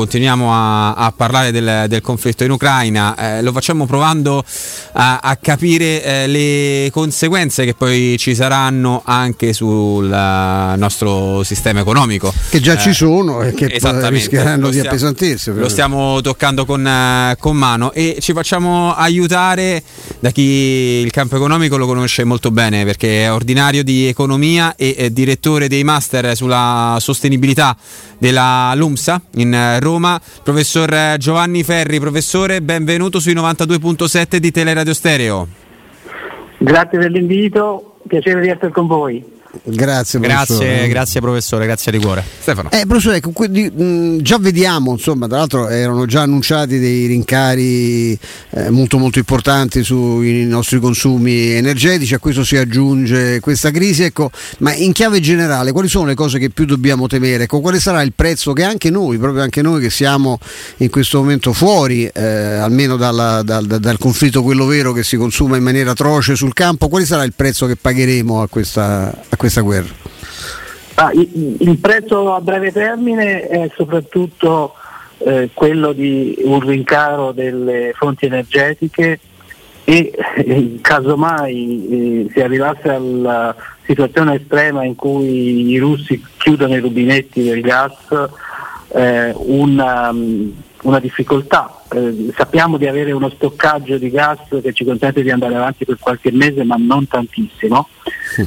continuiamo a, a parlare del, del, conflitto in Ucraina, eh, lo facciamo provando a, a capire eh, le conseguenze che poi ci saranno anche sul nostro sistema economico. Che già ci sono e che rischieranno di appesantirsi. Lo stiamo toccando con, con mano e ci facciamo aiutare da chi il campo economico lo conosce molto bene perché è ordinario di economia e, e direttore dei master sulla sostenibilità della LUMSA in Roma, professor Giovanni Ferri. Professore, benvenuto sui 92.7 di Teleradio Stereo. Grazie dell'invito, piacere di essere con voi. Grazie, grazie, grazie professore, grazie di cuore. Stefano. Eh, professore, ecco, quindi, mh, già vediamo, insomma, tra l'altro erano già annunciati dei rincari eh, molto molto importanti sui nostri consumi energetici, a questo si aggiunge questa crisi, ecco, ma in chiave generale quali sono le cose che più dobbiamo temere? Ecco, quale sarà il prezzo che anche noi, proprio anche noi che siamo in questo momento fuori, eh, almeno dalla, dal, dal conflitto quello vero che si consuma in maniera atroce sul campo, quale sarà il prezzo che pagheremo a questa, a questa guerra? Ah, il, prezzo a breve termine è soprattutto eh, quello di un rincaro delle fonti energetiche e eh, casomai eh, si arrivasse alla situazione estrema in cui i russi chiudono i rubinetti del gas, eh, una, una, difficoltà. Eh, sappiamo di avere uno stoccaggio di gas che ci consente di andare avanti per qualche mese, ma non tantissimo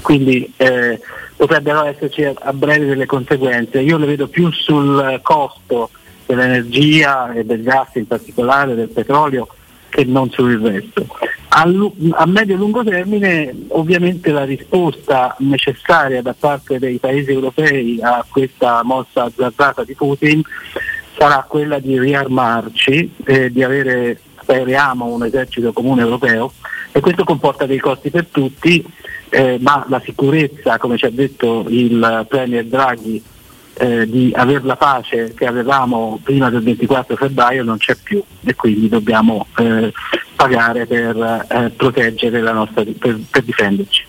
quindi eh, potrebbero esserci a breve delle conseguenze. Io le vedo più sul costo dell'energia e del gas in particolare, del petrolio, che non sul resto. A, a medio e lungo termine ovviamente la risposta necessaria da parte dei paesi europei a questa mossa azzardata di Putin sarà quella di riarmarci, eh, di avere, speriamo, un esercito comune europeo e questo comporta dei costi per tutti eh, ma la sicurezza, come ci ha detto il Premier Draghi, eh, di avere la pace che avevamo prima del 24 febbraio non c'è più e quindi dobbiamo eh, pagare per eh, proteggere la nostra, per, per difenderci.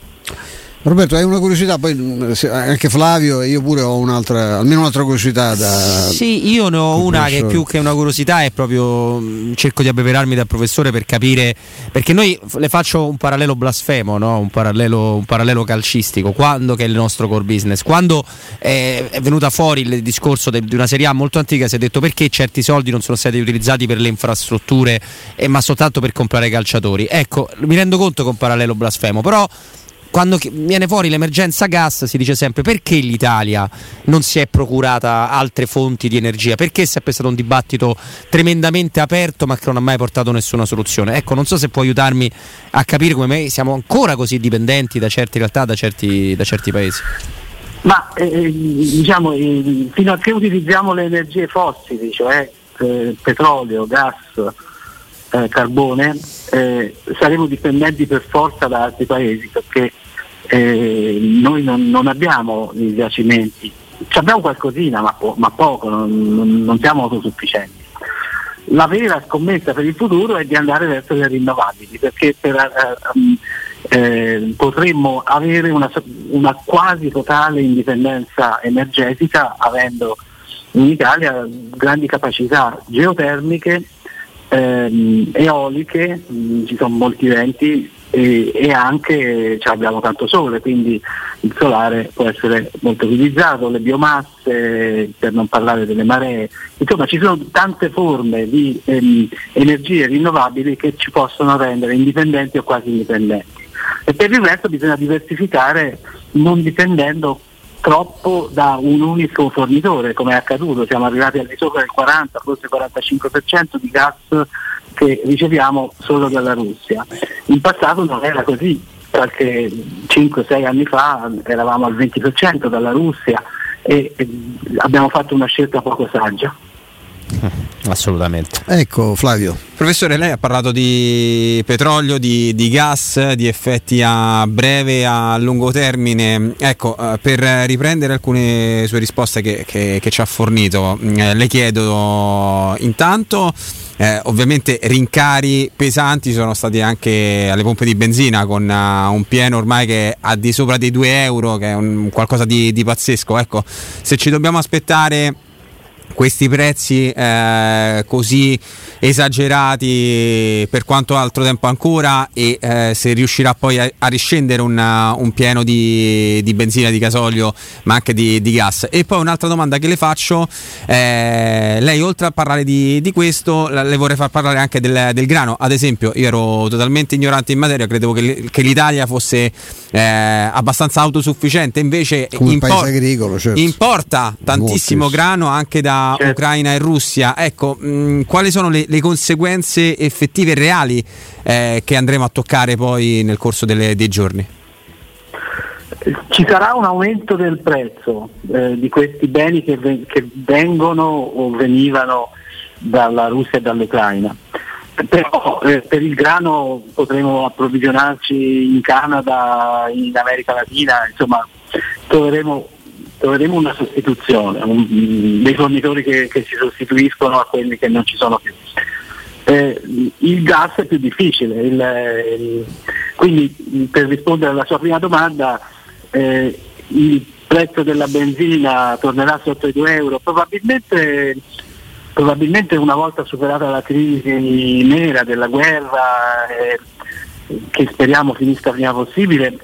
Roberto, hai una curiosità, poi mm, anche Flavio e io pure ho un'altra, almeno un'altra curiosità da... Sì, io ne ho una che più che una curiosità è proprio, mm, cerco di abbeverarmi dal professore per capire, perché noi le faccio un parallelo blasfemo, no? un, parallelo, un, parallelo, calcistico, quando che è il nostro core business, quando è, è venuta fuori il discorso de, di una Serie A molto antica, si è detto perché certi soldi non sono stati utilizzati per le infrastrutture, eh, ma soltanto per comprare calciatori. Ecco, mi rendo conto che è un parallelo blasfemo, però quando viene fuori l'emergenza gas si dice sempre perché l'Italia non si è procurata altre fonti di energia, perché è sempre stato un dibattito tremendamente aperto ma che non ha mai portato nessuna soluzione. Ecco, non so se può aiutarmi a capire come siamo ancora così dipendenti da certe realtà, da certi, da certi paesi. Ma eh, diciamo, eh, fino a che utilizziamo le energie fossili, cioè eh, petrolio, gas, eh, carbone, eh, saremo dipendenti per forza da altri paesi perché eh, noi non, non, abbiamo i giacimenti, Ci abbiamo qualcosina ma, po- ma poco, non, non, siamo autosufficienti. La vera scommessa per il futuro è di andare verso le rinnovabili perché per, eh, eh, potremmo avere una, una quasi totale indipendenza energetica avendo in Italia grandi capacità geotermiche, ehm, eoliche, mh, ci sono molti venti, e, e anche cioè, abbiamo tanto sole, quindi il solare può essere molto utilizzato, le biomasse, per non parlare delle maree, insomma ci sono tante forme di ehm, energie rinnovabili che ci possono rendere indipendenti o quasi indipendenti. E per il resto bisogna diversificare non dipendendo troppo da un unico fornitore, come è accaduto, siamo arrivati al di sopra del 40, forse 45% di gas che riceviamo solo dalla Russia. In passato non era così, qualche 5-6 anni fa eravamo al 20% dalla Russia e abbiamo fatto una scelta poco saggia. Assolutamente. Ecco Flavio. Professore, lei ha parlato di petrolio, di, di gas, di effetti a breve e a lungo termine. Ecco, eh, per riprendere alcune sue risposte che, che, che ci ha fornito, eh, le chiedo intanto eh, ovviamente rincari pesanti sono stati anche alle pompe di benzina con uh, un pieno ormai che ha di sopra dei 2 euro, che è un, qualcosa di, di pazzesco. Ecco, se ci dobbiamo aspettare questi prezzi eh, così esagerati per quanto altro tempo ancora e eh, se riuscirà poi a, a riscendere una, un pieno di, di, benzina, di gasolio ma anche di, di, gas. E poi un'altra domanda che le faccio, eh, lei oltre a parlare di, di, questo le vorrei far parlare anche del, del, grano, ad esempio io ero totalmente ignorante in materia, credevo che, che l'Italia fosse eh, abbastanza autosufficiente, invece impor- agricolo, certo. importa tantissimo grano anche da certo. Ucraina e Russia. Ecco, mh, quali sono le, le conseguenze effettive e reali eh, che andremo a toccare poi nel corso delle, dei giorni? Ci sarà un aumento del prezzo eh, di questi beni che, che, vengono o venivano dalla Russia e dall'Ucraina. Però eh, per il grano potremo approvvigionarci in Canada, in America Latina, insomma troveremo troveremo una sostituzione, un, dei fornitori che, che, si sostituiscono a quelli che non ci sono più. Eh, il gas è più difficile, il, il, quindi per rispondere alla sua prima domanda, eh, il prezzo della benzina tornerà sotto i 2 euro, probabilmente, probabilmente una volta superata la crisi nera della guerra, eh, che speriamo finisca prima possibile,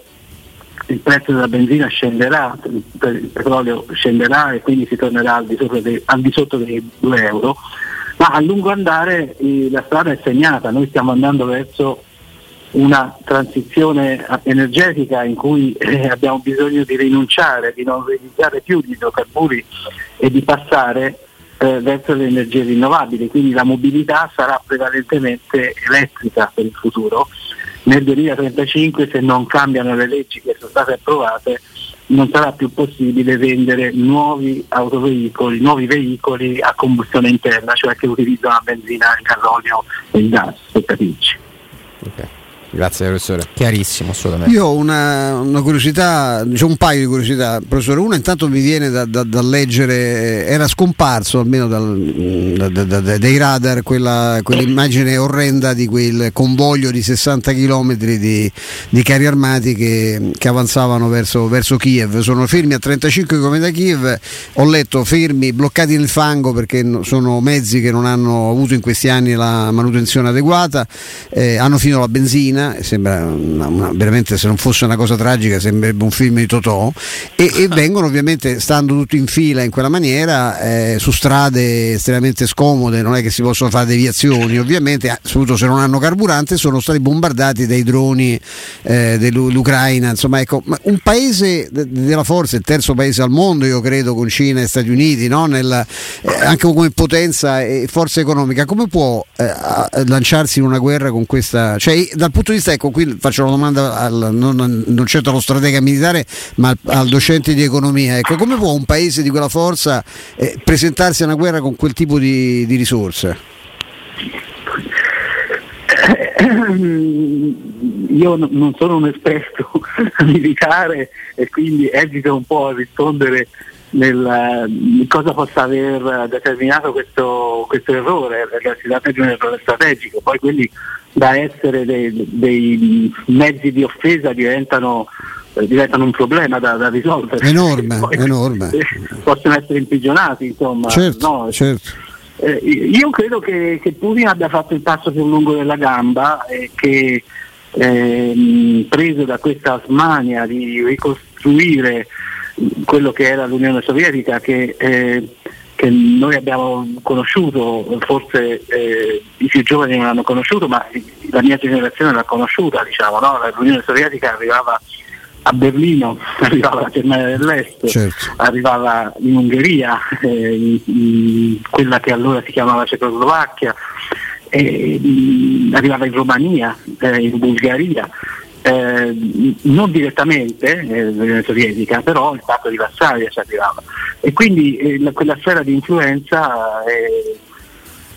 il prezzo della benzina scenderà, il petrolio scenderà e quindi si tornerà al di, dei, al di sotto dei 2 euro, ma a lungo andare eh, la strada è segnata, noi stiamo andando verso una transizione energetica in cui eh, abbiamo bisogno di rinunciare, di non utilizzare più gli idrocarburi e di passare eh, verso le energie rinnovabili, quindi la mobilità sarà prevalentemente elettrica per il futuro nel 2035 se non cambiano le leggi che sono state approvate non sarà più possibile vendere nuovi autoveicoli, nuovi veicoli a combustione interna, cioè che utilizzano la benzina, il gasolio e il gas, per capirci. Grazie professore. Chiarissimo, assolutamente. Io ho una, una, curiosità, diciamo un paio di curiosità, professore. Una intanto mi viene da, da, da leggere, era scomparso almeno dal, da, dai radar quella, quell'immagine orrenda di quel convoglio di 60 km di, di carri armati che, che avanzavano verso, verso, Kiev. Sono fermi a 35 km da Kiev, ho letto fermi, bloccati nel fango perché sono mezzi che non hanno avuto in questi anni la manutenzione adeguata, eh, hanno finito la benzina Cina, sembra una, una, veramente se non fosse una cosa tragica sembrerebbe un film di Totò e, e vengono ovviamente stando tutti in fila in quella maniera eh, su strade estremamente scomode, non è che si possono fare deviazioni ovviamente, soprattutto se non hanno carburante, sono stati bombardati dai droni eh, dell'Ucraina, insomma ecco, un paese della forza, il terzo paese al mondo io credo con Cina e Stati Uniti, no? Nel, eh, anche come potenza e forza economica, come può eh, lanciarsi in una guerra con questa, cioè dal punto punto di vista, ecco qui faccio una domanda al, non, non, certo allo stratega militare, ma al, al, docente di economia. Ecco, come può un paese di quella forza eh, presentarsi a una guerra con quel tipo di, di risorse? Io non sono un esperto militare e quindi esito un po' a rispondere nel, cosa possa aver determinato questo, questo errore, si tratta di un errore strategico, poi quelli da essere dei, dei mezzi di offesa diventano, eh, diventano un problema da, da risolvere. Enorme, poi, enorme. Possono essere imprigionati, insomma. Certo, no? certo. Eh, io credo che, che, Putin abbia fatto il passo più lungo della gamba e che eh, preso da questa smania di ricostruire quello che era l'Unione Sovietica che eh, che noi abbiamo conosciuto, forse eh, i più giovani non hanno conosciuto, ma la mia generazione l'ha conosciuta, diciamo, no? l'Unione Sovietica arrivava a Berlino, arrivava alla Germania dell'Est, certo. arrivava in Ungheria, eh, in, in quella che allora si chiamava Cecoslovacchia, eh, arrivava in Romania, eh, in Bulgaria eh, non direttamente eh, l'Unione Sovietica, però il patto di Varsavia ci arrivava. E quindi eh, quella sfera di influenza eh,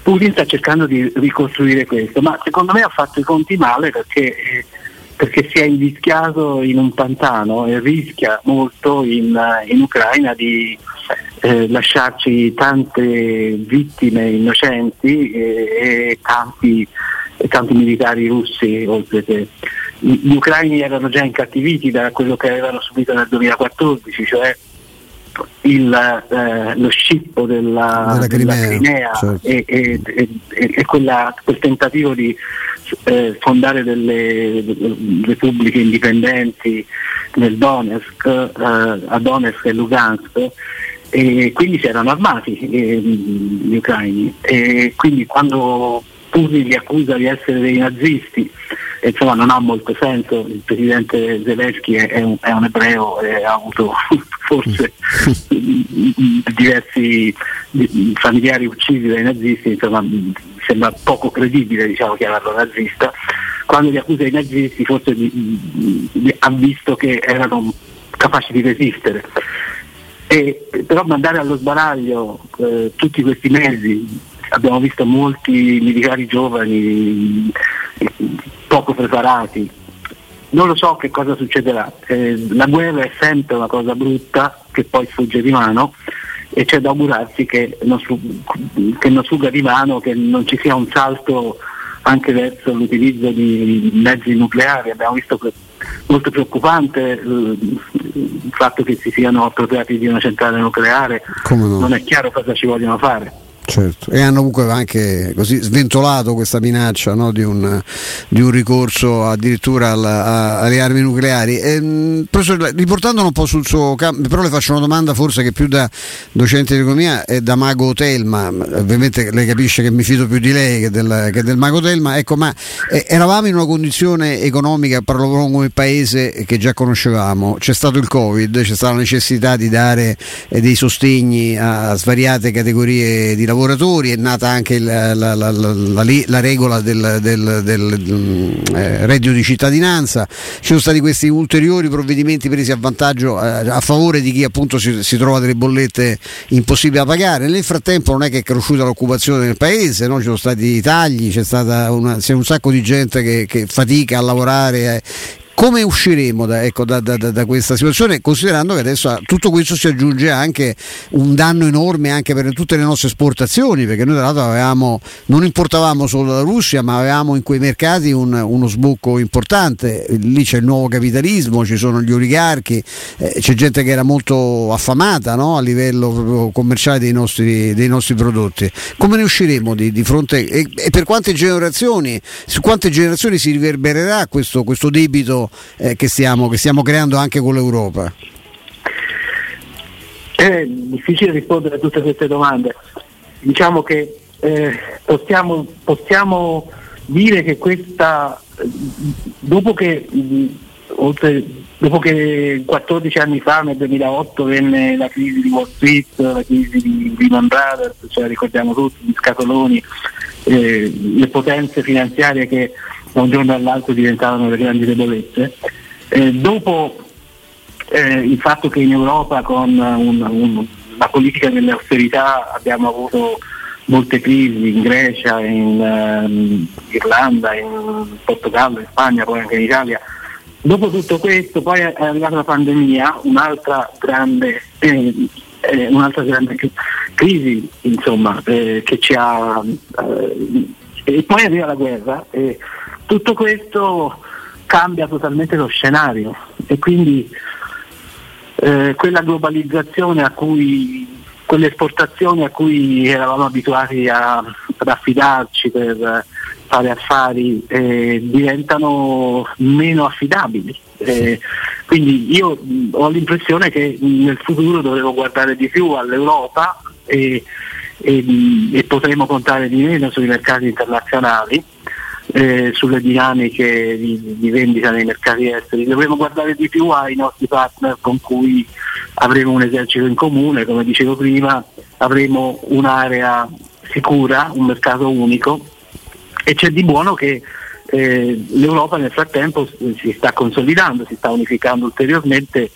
Putin sta cercando di ricostruire questo, ma secondo me ha fatto i conti male perché, eh, perché si è invischiato in un pantano e rischia molto in, in Ucraina di eh, lasciarci tante vittime innocenti e, tanti, e tanti militari russi oltre che. Gli ucraini erano già incattiviti da quello che avevano subito nel 2014, cioè il, eh, lo scippo della, della Crimea, della Crimea certo. e, e, e, e quella, quel tentativo di eh, fondare delle, repubbliche indipendenti nel Donetsk, eh, a Donetsk e Lugansk e quindi si erano armati eh, gli ucraini e quindi quando Putin li accusa di essere dei nazisti insomma non ha molto senso, il presidente Zelensky è, è, un, è un, ebreo e ha avuto forse diversi familiari uccisi dai nazisti, insomma sembra poco credibile diciamo, chiamarlo nazista, quando li accusa i nazisti forse ha visto che erano capaci di resistere. E, però mandare allo sbaraglio eh, tutti questi mesi abbiamo visto molti militari giovani poco preparati. Non lo so che cosa succederà. Eh, la guerra è sempre una cosa brutta che poi sfugge di mano e c'è da augurarsi che non, che non sfugga di mano, che non ci sia un salto anche verso l'utilizzo di mezzi nucleari. Abbiamo visto che molto preoccupante eh, il fatto che si siano appropriati di una centrale nucleare, no? non è chiaro cosa ci vogliono fare. Certo. E hanno comunque anche sventolato questa minaccia no? di, un, di, un, ricorso addirittura alla, a, alle armi nucleari. E, ehm, professore, riportandolo un po' sul suo campo, però le faccio una domanda forse che più da docente di economia è da Mago Telma, ovviamente lei capisce che mi fido più di lei che del, che del Mago Telma, ecco, ma eh, eravamo in una condizione economica, parlo come paese che già conoscevamo, c'è stato il Covid, c'è stata la necessità di dare eh, dei sostegni a svariate categorie di lavoro lavoratori, è nata anche la, la, la, la regola del, del, del mm, eh, reddito di cittadinanza, ci sono stati questi ulteriori provvedimenti presi a vantaggio eh, a favore di chi appunto si, si, trova delle bollette impossibili da pagare. Nel frattempo non è che è cresciuta l'occupazione nel paese, no? ci sono stati tagli, c'è, una, c'è un sacco di gente che, che fatica a lavorare. Come usciremo da, ecco, da, da, da, questa situazione considerando che adesso a tutto questo si aggiunge anche un danno enorme anche per tutte le nostre esportazioni perché noi tra l'altro avevamo, non importavamo solo dalla Russia ma avevamo in quei mercati un, uno sbocco importante lì c'è il nuovo capitalismo ci sono gli oligarchi eh, c'è gente che era molto affamata no? a livello commerciale dei nostri, dei nostri, prodotti come ne usciremo di, di fronte e, e, per quante generazioni su quante generazioni si riverbererà questo, questo debito eh, che, stiamo, che stiamo creando anche con l'Europa? È difficile rispondere a tutte queste domande. Diciamo che eh, possiamo, possiamo, dire che questa, dopo che, oltre, dopo che 14 anni fa, nel 2008, venne la crisi di Wall Street, la crisi di Lehman Brothers, cioè ricordiamo tutti gli scatoloni, eh, le potenze finanziarie che da un giorno all'altro diventavano le grandi debolezze. Eh, dopo eh, il fatto che in Europa con un, un, la politica dell'austerità abbiamo avuto molte crisi in Grecia, in um, Irlanda, in Portogallo, in Spagna, poi anche in Italia. Dopo tutto questo poi è arrivata la pandemia, un'altra grande, eh, eh, un'altra grande crisi insomma, eh, che ci ha... Eh, e poi arriva la guerra tutto questo cambia totalmente lo scenario e quindi eh, quella globalizzazione a cui quelle esportazioni a cui eravamo abituati a, ad affidarci per fare affari eh, diventano meno affidabili. Eh, quindi io ho l'impressione che nel futuro dovremo guardare di più all'Europa e, e, e potremo contare di meno sui mercati internazionali eh, sulle dinamiche di, di, vendita nei mercati esteri. Dovremmo guardare di più ai nostri partner con cui avremo un esercito in comune, come dicevo prima, avremo un'area sicura, un mercato unico e c'è di buono che eh, l'Europa nel frattempo si sta consolidando, si sta unificando ulteriormente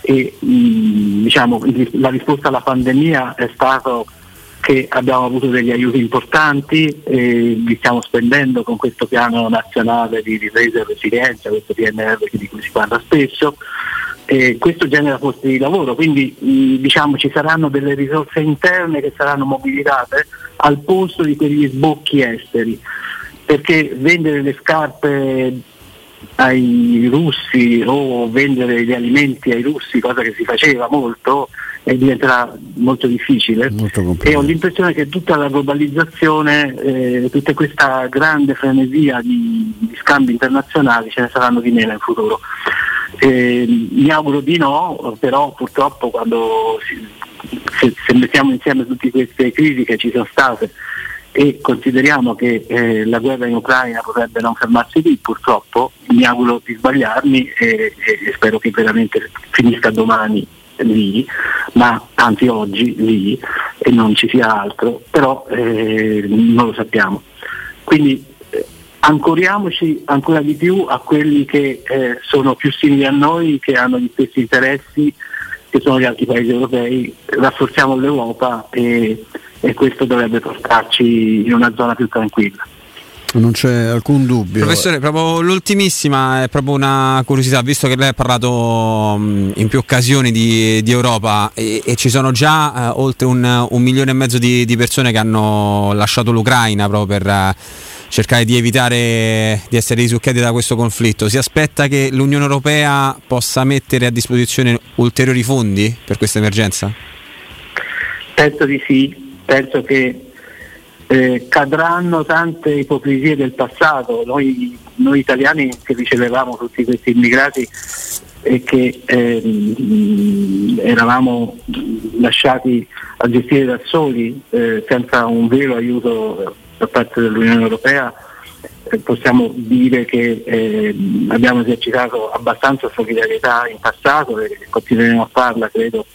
e mh, diciamo, la risposta alla pandemia è stato che abbiamo avuto degli aiuti importanti, e li stiamo spendendo con questo piano nazionale di ripresa e resilienza, questo PNR di cui si parla spesso. E questo genera posti di lavoro, quindi diciamo, ci saranno delle risorse interne che saranno mobilitate al posto di quegli sbocchi esteri, perché vendere le scarpe ai russi o vendere gli alimenti ai russi, cosa che si faceva molto, eh, diventerà molto difficile. Molto e ho l'impressione che tutta la globalizzazione, eh, tutta questa grande frenesia di, di, scambi internazionali ce ne saranno di meno in futuro. Eh, mi auguro di no, però purtroppo quando si, se, se mettiamo insieme tutte queste crisi che ci sono state e consideriamo che eh, la guerra in Ucraina potrebbe non fermarsi lì, purtroppo mi auguro di sbagliarmi e, e spero che veramente finisca domani lì, ma anzi oggi lì e non ci sia altro, però eh, non lo sappiamo. Quindi eh, ancoriamoci ancora di più a quelli che eh, sono più simili a noi, che hanno gli stessi interessi, che sono gli altri paesi europei, rafforziamo l'Europa e, e questo dovrebbe portarci in una zona più tranquilla. Non c'è alcun dubbio. Professore, proprio l'ultimissima è proprio una curiosità, visto che lei ha parlato in più occasioni di, di Europa e, e, ci sono già uh, oltre un, un, milione e mezzo di, di, persone che hanno lasciato l'Ucraina proprio per uh, cercare di evitare di essere risucchiati da questo conflitto. Si aspetta che l'Unione Europea possa mettere a disposizione ulteriori fondi per questa emergenza? Penso di sì, penso che eh, cadranno tante ipocrisie del passato. Noi, noi, italiani che ricevevamo tutti questi immigrati e che eh, eravamo lasciati a gestire da soli eh, senza un vero aiuto da parte dell'Unione Europea, eh, possiamo dire che eh, abbiamo esercitato abbastanza solidarietà in passato e continueremo a farla, credo,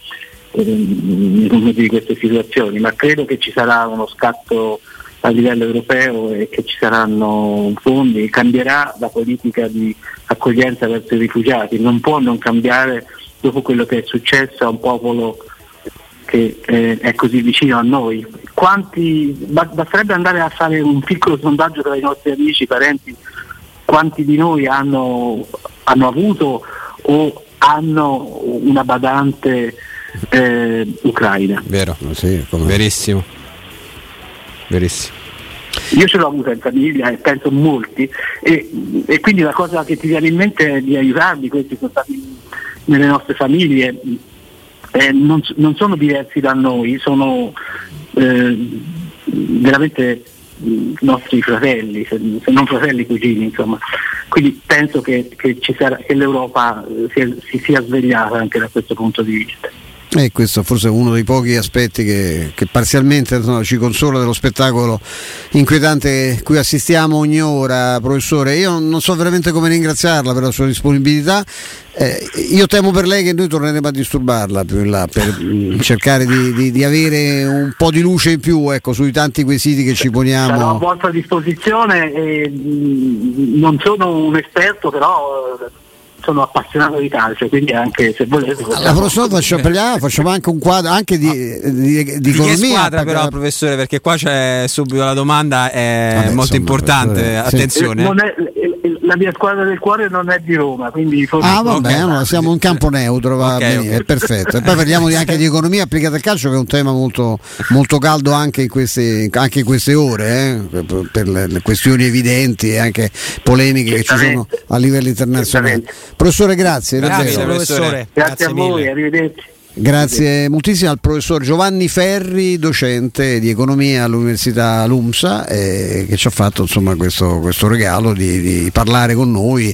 nei confronti di queste situazioni, ma credo che ci sarà uno scatto a livello europeo e che ci saranno fondi, cambierà la politica di accoglienza verso i rifugiati, non può non cambiare dopo quello che è successo a un popolo che eh, è così vicino a noi. Quanti, basterebbe andare a fare un piccolo sondaggio tra i nostri amici, parenti, quanti di noi hanno, hanno avuto o hanno una badante eh, ucraina. Vero, sì, verissimo. Verissimo. Io ce l'ho avuta in famiglia e penso molti e, e, quindi la cosa che ti viene in mente è di aiutarli, questi sono stati nelle nostre famiglie, eh, non, non, sono diversi da noi, sono eh, veramente nostri fratelli, se, non fratelli cugini, insomma. Quindi penso che, che, sarà, che l'Europa sia, si sia svegliata anche da questo punto di vista. E questo forse è uno dei pochi aspetti che, che parzialmente no, ci consola dello spettacolo inquietante cui assistiamo ogni ora, professore. Io non so veramente come ringraziarla per la sua disponibilità. Eh, io temo per lei che noi torneremo a disturbarla più in là per mm, cercare di, di, di, avere un po' di luce in più ecco, sui tanti quesiti che ci poniamo. Sarò a vostra disposizione, e, non sono un esperto, però sono appassionato di calcio, quindi anche se volete. La prossima facciamo, facciamo anche un quadro anche di, di, di, di economia. squadra però, professore, perché qua c'è subito la domanda, è Vabbè, molto insomma, importante, eh, attenzione. È, la mia squadra del cuore non è di Roma, quindi forse Ah, vabbè, okay. allora siamo in campo neutro, va okay, bene, okay. è perfetto. E poi parliamo anche di economia applicata al calcio, che è un tema molto, molto caldo anche in queste, anche in queste ore, eh? per le, le, questioni evidenti e anche polemiche che ci sono a livello internazionale. Professore, grazie. Grazie, professore. Grazie, grazie a voi, arrivederci. Grazie moltissimo al professor Giovanni Ferri, docente di economia all'Università Lumsa, eh, che ci ha fatto insomma, questo, questo regalo di, di, parlare con noi